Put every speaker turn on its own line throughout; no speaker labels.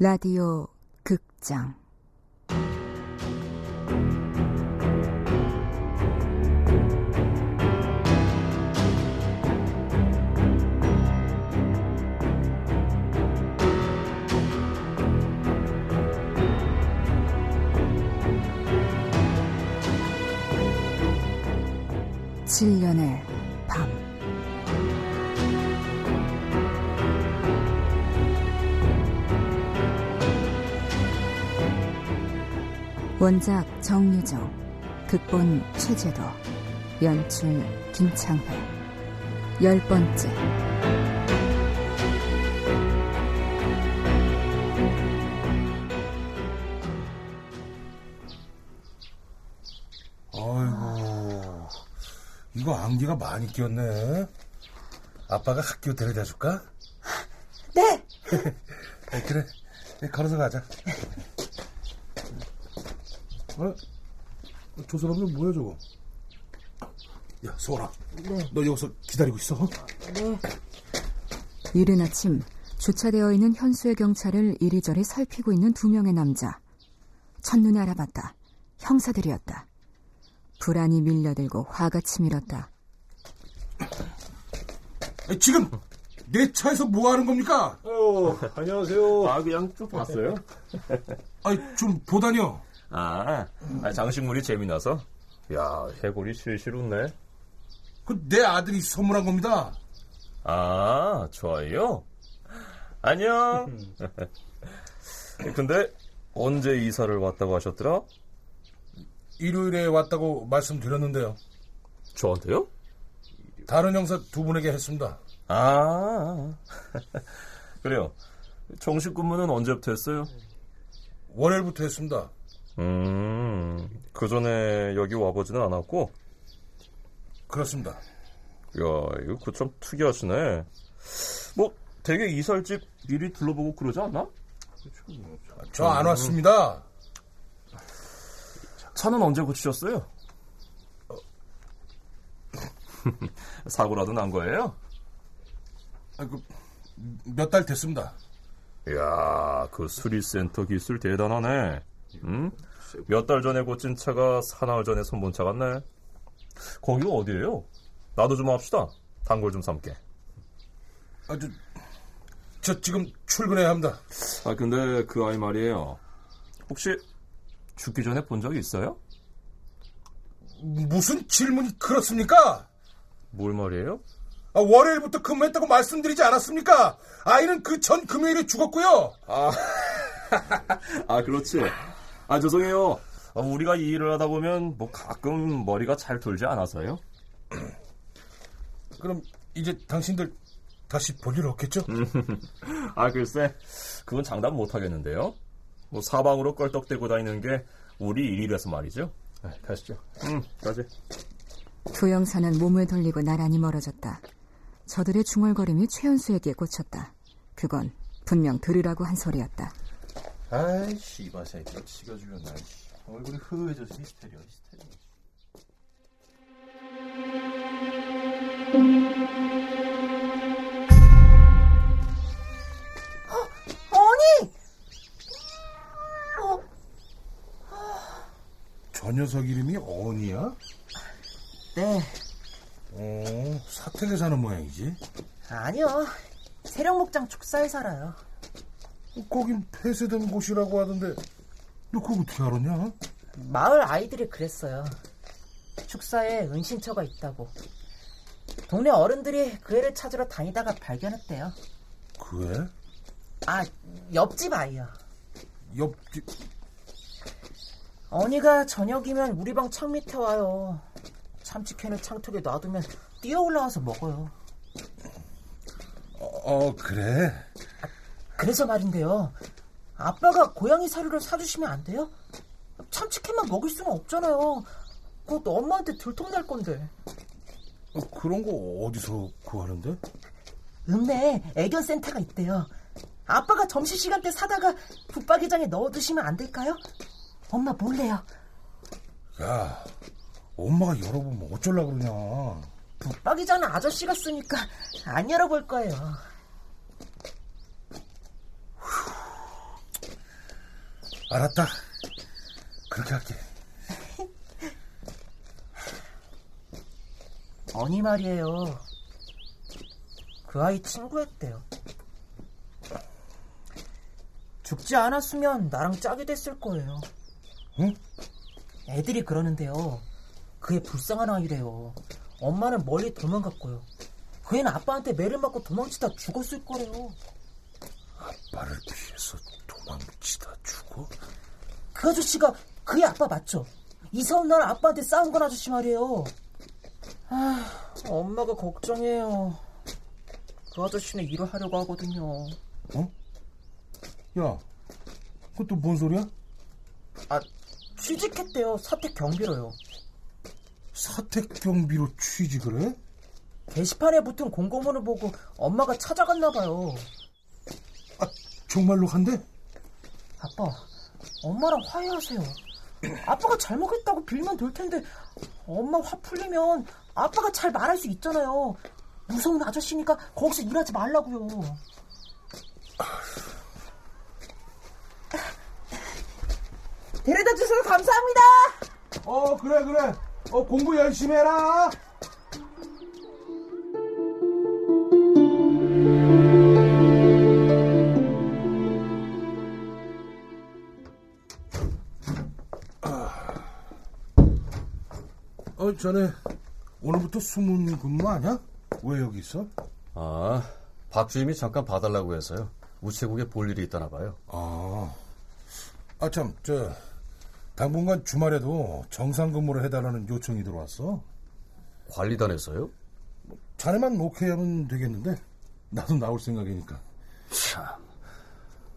라디오 극장. 칠년의 원작 정유정, 극본 최재도, 연출 김창회, 열 번째.
아이고, 이거 안개가 많이 꼈네. 아빠가 학교 데려다 줄까?
네.
그래, 걸어서 가자. 어? 저 사람들 뭐야 저거? 야, 소원아.
네.
너 여기서 기다리고 있어.
네.
이른 아침 주차되어 있는 현수의 경찰을 이리저리 살피고 있는 두 명의 남자. 첫눈에 알아봤다. 형사들이었다. 불안이 밀려들고 화가 치밀었다.
지금 내 차에서 뭐 하는 겁니까?
어, 안녕하세요. 아, 그냥 좀 봤어요?
아니, 좀 보다니요.
아, 아, 장식물이 재미나서? 야, 해골이 실실 웃네.
그 내 아들이 선물한 겁니다.
아, 좋아요. 안녕. 근데 언제 이사를 왔다고 하셨더라?
일요일에 왔다고 말씀드렸는데요.
저한테요?
다른 형사 두 분에게 했습니다.
아, 그래요. 정식 근무는 언제부터 했어요?
월요일부터 했습니다.
음, 그 전에 여기 와보지는 않았고?
그렇습니다.
야, 이거 그참 특이하시네. 뭐, 되게 이설집 미리 둘러보고 그러지 않나?
저 안 왔습니다.
차는 언제 고치셨어요? 사고라도 난 거예요?
그, 몇달 됐습니다.
이야, 그 수리센터 기술 대단하네. 응? 몇 달 전에 고친 차가 사나흘 전에 손본 차 같네. 거기가 어디예요? 나도 좀 합시다. 단골 좀 삼게.
아, 저, 저 지금 출근해야 합니다.
아, 근데 그 아이 말이에요. 혹시 죽기 전에 본 적이 있어요?
무슨 질문이 그렇습니까?
뭘 말이에요?
아, 월요일부터 근무했다고 말씀드리지 않았습니까? 아이는 그 전 금요일에 죽었고요.
아, 아 그렇지. 아, 죄송해요. 아, 우리가 이 일을 하다 보면 뭐 가끔 머리가 잘 돌지 않아서요.
그럼 이제 당신들 다시 볼 일 없겠죠?
아, 글쎄. 그건 장담 못 하겠는데요. 뭐 사방으로 껄떡대고 다니는 게 우리 일이라서 말이죠. 아, 가시죠. 응, 가지.
두 형사는 몸을 돌리고 나란히 멀어졌다. 저들의 중얼거림이 최현수에게 꽂혔다. 그건 분명 들으라고 한 소리였다.
아이씨 이봐 새끼 이씨. 얼굴이 흐해져서 히스테리야 히스테리
어머니!
저 녀석 이름이 어니야?
네.
어, 사택에 사는 모양이지.
아니요. 세령목장 축사에 살아요.
거긴 폐쇄된 곳이라고 하던데 너 그거 어떻게 알았냐?
마을 아이들이 그랬어요. 축사에 은신처가 있다고. 동네 어른들이 그 애를 찾으러 다니다가 발견했대요.
그 애?
아, 옆집 아이요.
옆집
언니가 저녁이면 우리 방 창 밑에 와요. 참치캔을 창틀에 놔두면 뛰어 올라와서 먹어요.
어, 어, 그래
그래서 말인데요. 아빠가 고양이 사료를 사주시면 안 돼요? 참치캔만 먹을 수는 없잖아요. 그것 엄마한테 들통날 건데.
어, 그런 거 어디서 구하는데?
읍내에 애견 센터가 있대요. 아빠가 점심시간 때 사다가 붙박이장에 넣어 두시면 안 될까요? 엄마 몰래요.
야 엄마가 열어보면 어쩌려 그러냐
붙박이장은 아저씨가 쓰니까 안 열어볼 거예요.
알았다. 그렇게 할게.
언니 말이에요. 그 아이 친구였대요. 죽지 않았으면 나랑 짝이 됐을 거예요.
응?
애들이 그러는데요. 그애 불쌍한 아이래요. 엄마는 멀리 도망갔고요. 그 애는 아빠한테 매를 맞고 도망치다 죽었을 거래요.
아빠를 피해서 도망치다 죽어?
그 아저씨가 그의 아빠 맞죠? 이사온 날 아빠한테 싸운 건 아저씨 말이에요. 아, 엄마가 걱정해요. 그 아저씨는 일을 하려고 하거든요.
어? 야, 그것도 뭔 소리야?
아, 취직했대요. 사택 경비로요.
사택 경비로 취직을 해?
게시판에 붙은 공고문을 보고 엄마가 찾아갔나 봐요.
아, 정말로 한대?
아빠, 엄마랑 화해하세요. 아빠가 잘못했다고 빌면 될 텐데 엄마 화 풀리면 아빠가 잘 말할 수 있잖아요. 무서운 아저씨니까 거기서 일하지 말라고요. 데려다 주셔서 감사합니다.
어, 그래, 그래. 어, 공부 열심히 해라. 전에 오늘부터 수문 근무 아니야? 왜 여기 있어?
아, 박 주임이 잠깐 봐달라고 해서요. 우체국에 볼 일이 있다나 봐요.
아, 아, 참, 저, 당분간 주말에도 정상 근무를 해달라는 요청이 들어왔어.
관리단에서요?
자네만 오케이 하면 되겠는데? 나도 나올 생각이니까.
참.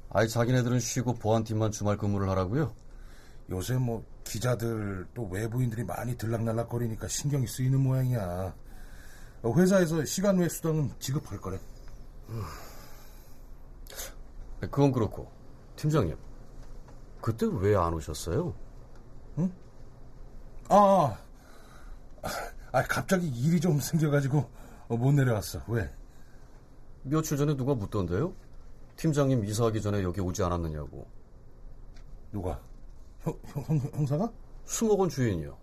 아이, 자기네들은 쉬고 보안팀만 주말 근무를 하라고요?
요새 뭐, 기자들 또 외부인들이 많이 들락날락거리니까 신경이 쓰이는 모양이야. 어, 회사에서 시간 외 수당은 지급할 거래.
네, 그건 그렇고, 팀장님. 그때 왜 안 오셨어요?
아, 아, 갑자기 일이 좀 생겨가지고 어, 못 내려왔어. 왜?
며칠 전에 누가 묻던데요? 팀장님 이사하기 전에 여기 오지 않았느냐고.
누가? 형, 형, 형, 형사가?
수목원 주인이요.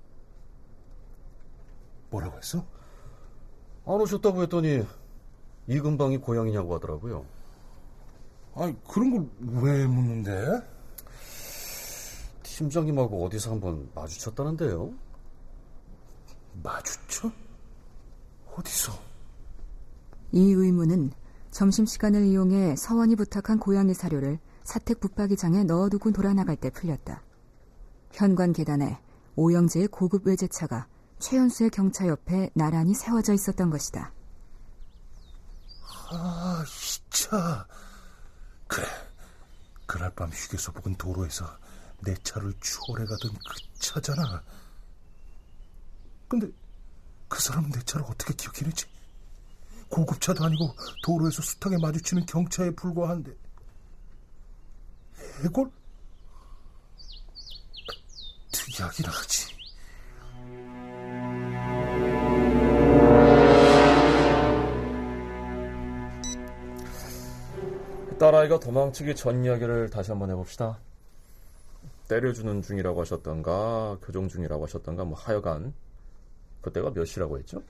뭐라고 했어?
안 오셨다고 했더니 이 근방이 고향이냐고 하더라고요.
아니, 그런 걸 왜 묻는데?
팀장님하고 어디서 한번 마주쳤다는데요.
마주쳐? 어디서?
이 의문은 점심시간을 이용해 서원이 부탁한 고양이 사료를 사택 붙박이장에 넣어두고 돌아나갈 때 풀렸다. 현관 계단에 오영재의 고급 외제차가 최연수의 경차 옆에 나란히 세워져 있었던 것이다.
아, 이 차. 그래. 그날 밤 휴게소 부근 도로에서 내 차를 추월해 가던 그 차잖아. 근데 그 사람은 내 차를 어떻게 기억해내지? 고급차도 아니고 도로에서 숱하게 마주치는 경차에 불과한데 해골? 특이하긴 하지.
딸아이가 도망치기 전 이야기를 다시 한번 해봅시다. 때려주는 중이라고 하셨던가 교정 중이라고 하셨던가 뭐 하여간 그때가 몇 시라고 했죠?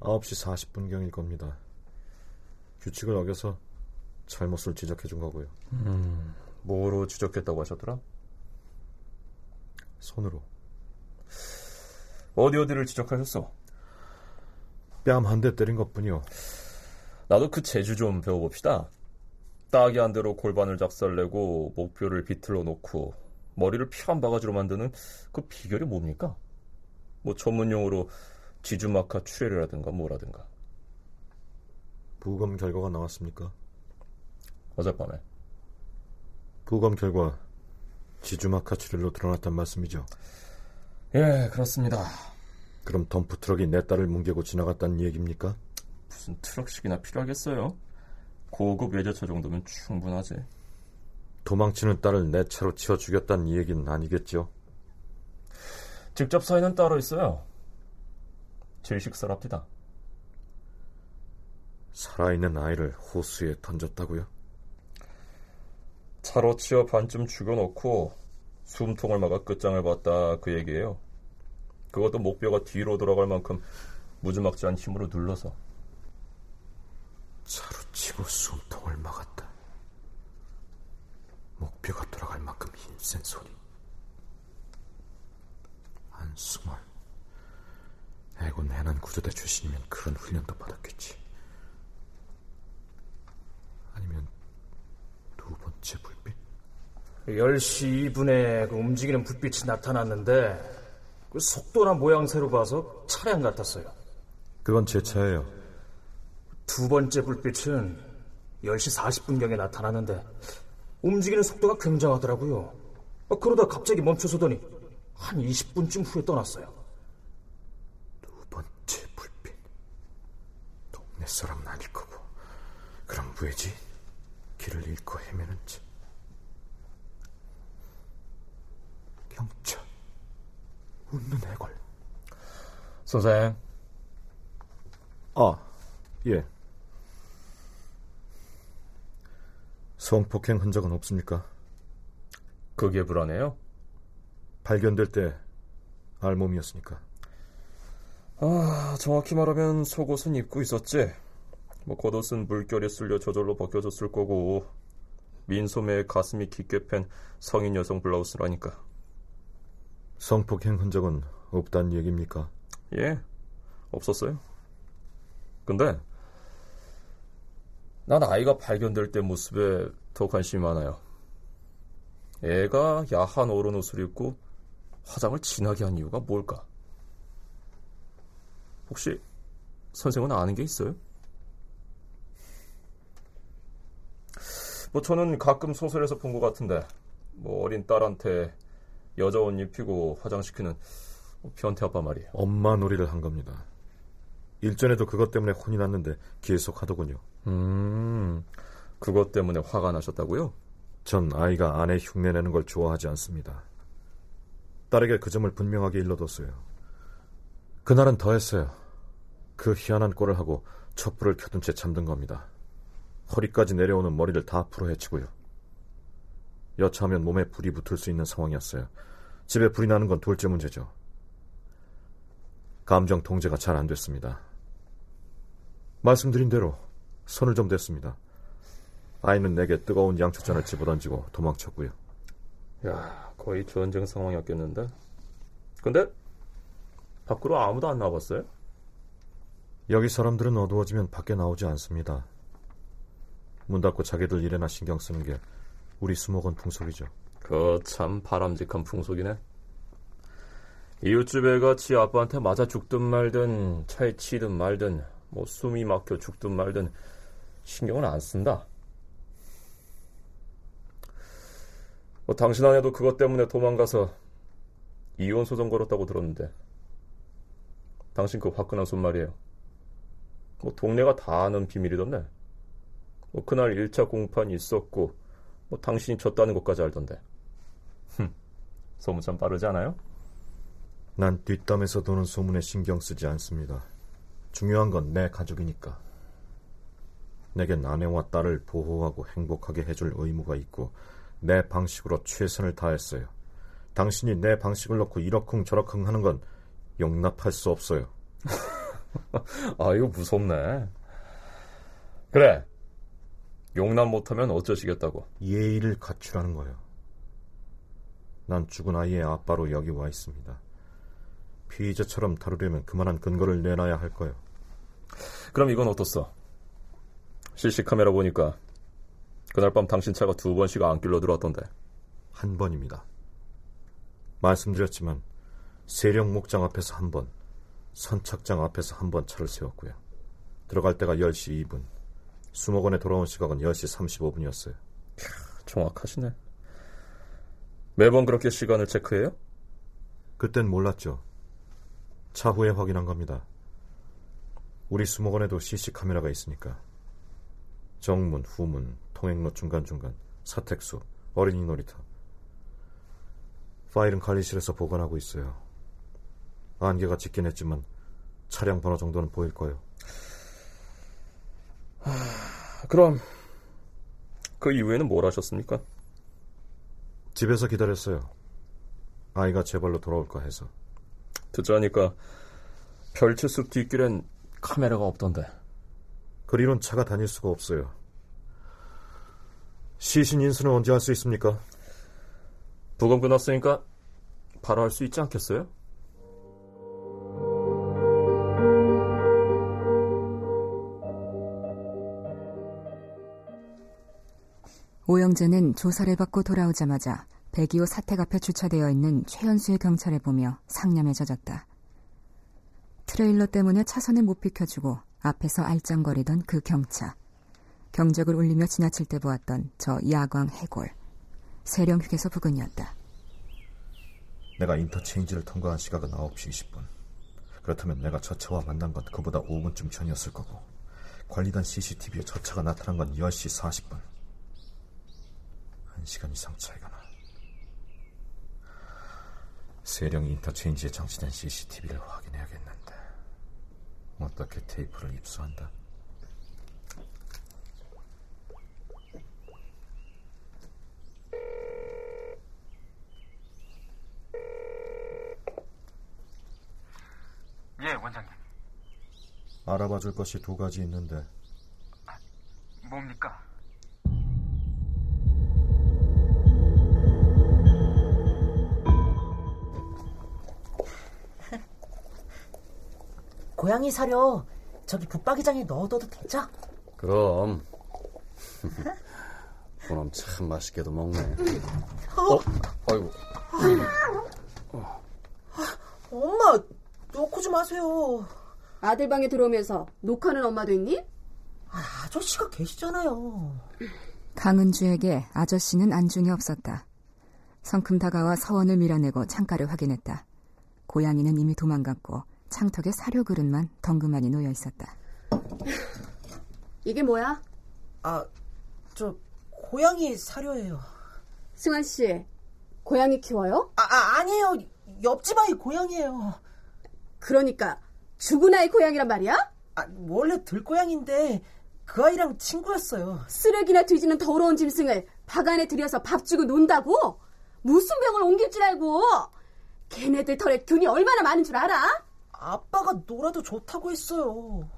9시 40분경일 겁니다. 규칙을 어겨서 잘못을 지적해 준 거고요.
뭐로 지적했다고 하셨더라?
손으로.
어디 어디를 지적하셨어?
뺨 한 대 때린 것뿐이요.
나도 그 재주 좀 배워봅시다. 따귀 한 대로 골반을 작살내고 목뼈를 비틀어 놓고 머리를 피한 바가지로 만드는 그 비결이 뭡니까? 뭐 전문용어로 지주막하 출혈이라든가 뭐라든가
부검 결과가 나왔습니까?
어젯밤에
부검 결과 지주막하 출혈로 드러났단 말씀이죠.
예 그렇습니다.
그럼 덤프 트럭이 내 딸을 뭉개고 지나갔다는 얘기입니까?
무슨 트럭씩이나 필요하겠어요? 고급 외제차 정도면 충분하지.
도망치는 딸을 내 차로 치워 죽였다는 얘기는 아니겠죠?
직접 사인은 따로 있어요. 질식사랍니다.
살아있는 아이를 호수에 던졌다고요?
차로 치어 반쯤 죽여놓고 숨통을 막아 끝장을 봤다 그 얘기예요. 그것도 목뼈가 뒤로 돌아갈 만큼 무지막지한 힘으로 눌러서.
차로 치고 숨통을 막았다. 목표가 돌아갈 만큼 힘센 소리. 한숨을. 해군 해난 구조대 출신이면 그런 훈련도 받았겠지. 아니면 두 번째 불빛?
10시 2분에 그 움직이는 불빛이 나타났는데 그 속도나 모양새로 봐서 차량 같았어요.
그건 제 차예요.
두 번째 불빛은 10시 40분경에 나타났는데 움직이는 속도가 굉장하더라고요. 어, 그러다 갑자기 멈춰서더니 한 20분쯤 후에 떠났어요.
두 번째 불빛. 동네 사람은 아닐 거고. 그럼 왜지? 길을 잃고 헤매는 지 경찰. 웃는 해골.
선생.
아, 예. 성폭행 흔적은 없습니까?
그게 불안해요?
발견될 때 알몸이었으니까.
아, 정확히 말하면 속옷은 입고 있었지. 뭐 겉옷은 물결에 쓸려 저절로 벗겨졌을 거고 민소매에 가슴이 깊게 팬 성인 여성 블라우스라니까.
성폭행 흔적은 없단 얘기입니까?
예, 없었어요. 근데 난 아이가 발견될 때 모습에 더 관심이 많아요. 애가 야한 어른 옷을 입고 화장을 진하게 한 이유가 뭘까? 혹시 선생은 아는 게 있어요? 뭐 저는 가끔 소설에서 본 것 같은데 뭐 어린 딸한테 여자 옷 입히고 화장시키는 변태 아빠 말이에요.
엄마 놀이를 한 겁니다. 일전에도 그것 때문에 혼이 났는데 계속 하더군요.
음, 그것 때문에 화가 나셨다고요?
전 아이가 아내 흉내내는 걸 좋아하지 않습니다. 딸에게 그 점을 분명하게 일러뒀어요. 그날은 더했어요. 그 희한한 꼴을 하고 촛불을 켜둔 채 잠든 겁니다. 허리까지 내려오는 머리를 다 풀어 헤치고요. 여차하면 몸에 불이 붙을 수 있는 상황이었어요. 집에 불이 나는 건 둘째 문제죠. 감정 통제가 잘 안 됐습니다. 말씀드린 대로 손을 좀 댔습니다. 아이는 내게 뜨거운 양초잔을 집어던지고 도망쳤고요.
야, 거의 전쟁 상황이었겠는데. 근데 밖으로 아무도 안 나와봤어요?
여기 사람들은 어두워지면 밖에 나오지 않습니다. 문 닫고 자기들 일에나 신경 쓰는 게 우리 수목원 풍속이죠.
그 참 바람직한 풍속이네. 이웃집 애가 지 아빠한테 맞아 죽든 말든 차에 치든 말든 뭐 숨이 막혀 죽든 말든 신경을 안 쓴다. 뭐 당신 아내도 그것 때문에 도망가서 이혼 소송 걸었다고 들었는데 당신 그 화끈한 손말이에요. 뭐 동네가 다 아는 비밀이던데. 뭐 그날 1차 공판이 있었고 뭐 당신이 졌다는 것까지 알던데. 흠, 소문 참 빠르지 않아요?
난 뒷담에서 도는 소문에 신경 쓰지 않습니다. 중요한 건 내 가족이니까. 내겐 아내와 딸을 보호하고 행복하게 해줄 의무가 있고 내 방식으로 최선을 다했어요. 당신이 내 방식을 놓고 이러쿵 저러쿵 하는 건 용납할 수 없어요.
아, 이거 무섭네. 그래. 용납 못하면 어쩌시겠다고.
예의를 갖추라는 거예요. 난 죽은 아이의 아빠로 여기 와 있습니다. 피의자처럼 다루려면 그만한 근거를 내놔야 할 거예요.
그럼 이건 어떻소? 실시 카메라 보니까 그날 밤 당신 차가 두 번씩 안길로 들어왔던데.
한 번입니다. 말씀드렸지만 세령 목장 앞에서 한 번, 선착장 앞에서 한 번 차를 세웠고요. 들어갈 때가 10시 2분, 수목원에 돌아온 시각은 10시 35분이었어요.
정확하시네. 매번 그렇게 시간을 체크해요?
그땐 몰랐죠. 차후에 확인한 겁니다. 우리 수목원에도 CC 카메라가 있으니까. 정문, 후문, 통행로 중간중간, 사택수, 어린이 놀이터. 파일은 관리실에서 보관하고 있어요. 안개가 짙긴 했지만 차량 번호 정도는 보일 거예요.
그럼 그 이후에는 뭘 하셨습니까?
집에서 기다렸어요. 아이가 제 발로 돌아올까 해서.
듣자니까 별채숲 뒷길엔 카메라가 없던데.
그리론 차가 다닐 수가 없어요. 시신 인수는 언제 할 수 있습니까?
부검 끝났으니까 바로 할 수 있지 않겠어요?
오영재는 조사를 받고 돌아오자마자 102호 사택 앞에 주차되어 있는 최현수의 경찰을 보며 상념에 젖었다. 트레일러 때문에 차선을 못 비켜주고 앞에서 알짱거리던 그 경차. 경적을 울리며 지나칠 때 보았던 저 야광 해골. 세령 휴게소 부근이었다.
내가 인터체인지를 통과한 시각은 9시 20분. 그렇다면 내가 저 차와 만난 건 그보다 5분쯤 전이었을 거고 관리단 CCTV에 저 차가 나타난 건 10시 40분. 1시간 이상 차이가 나. 세령 인터체인지에 장치된 CCTV를 확인해야겠는데 어떻게 테이프를 입수한다?
예, 원장님.
알아봐 줄 것이 두 가지 있는데
고양이 사료 저기 붙박이장에 넣어둬도 되죠?
그럼. 그놈 참 맛있게도 먹네.
어?
어? 아이고.
엄마 놓고 좀 하세요.
아들 방에 들어오면서 녹화는 엄마도 있니?
아 저씨가 계시잖아요.
강은주에게 아저씨는 안중에 없었다. 성큼 다가와 서원을 밀어내고 창가를 확인했다. 고양이는 이미 도망갔고 창턱에 사료 그릇만 덩그마니 놓여 있었다.
이게 뭐야?
아, 저 고양이 사료예요.
승환 씨, 고양이 키워요?
아, 아 아니에요. 옆집 아이 고양이에요.
그러니까 죽은 아이 고양이란 말이야?
아, 원래 들고양인데 그 아이랑 친구였어요.
쓰레기나 뒤지는 더러운 짐승을 박 안에 들여서 밥 주고 논다고? 무슨 병을 옮길 줄 알고? 걔네들 털에 균이 얼마나 많은 줄 알아?
아빠가 놀아도 좋다고 했어요.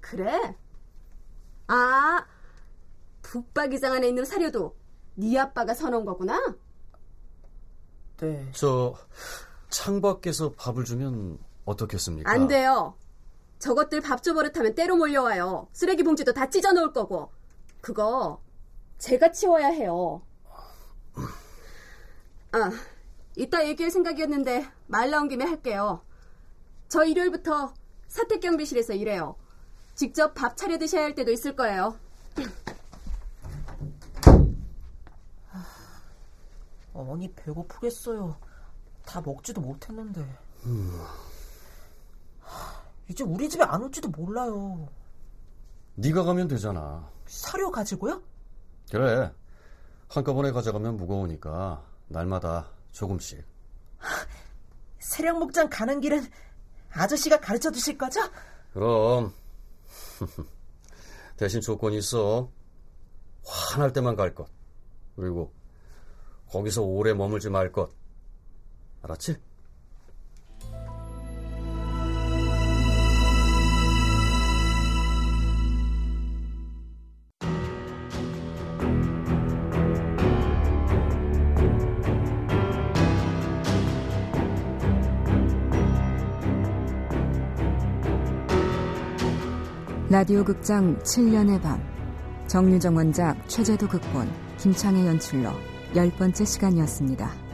그래? 아, 북박이장 안에 있는 사료도 네 아빠가 사놓은 거구나?
네.
저 창밖에서 밥을 주면 어떻겠습니까?
안 돼요. 저것들 밥 줘버릇하면 때로 몰려와요. 쓰레기 봉지도 다 찢어 놓을 거고. 그거 제가 치워야 해요. 아, 이따 얘기할 생각이었는데 말 나온 김에 할게요. 저 일요일부터 사택경비실에서 일해요. 직접 밥 차려 드셔야 할 때도 있을 거예요.
어머니 배고프겠어요. 다 먹지도 못했는데.
음.
이제 우리 집에 안 올지도 몰라요.
네가 가면 되잖아.
사료 가지고요?
그래. 한꺼번에 가져가면 무거우니까 날마다 조금씩.
세령 목장 가는 길은 아저씨가 가르쳐 주실 거죠?
그럼 대신 조건이 있어. 화날 때만 갈 것. 그리고 거기서 오래 머물지 말 것. 알았지?
라디오 극장 7년의 밤 정유정 원작 최재도 극본 김창의 연출로 열 번째 시간이었습니다.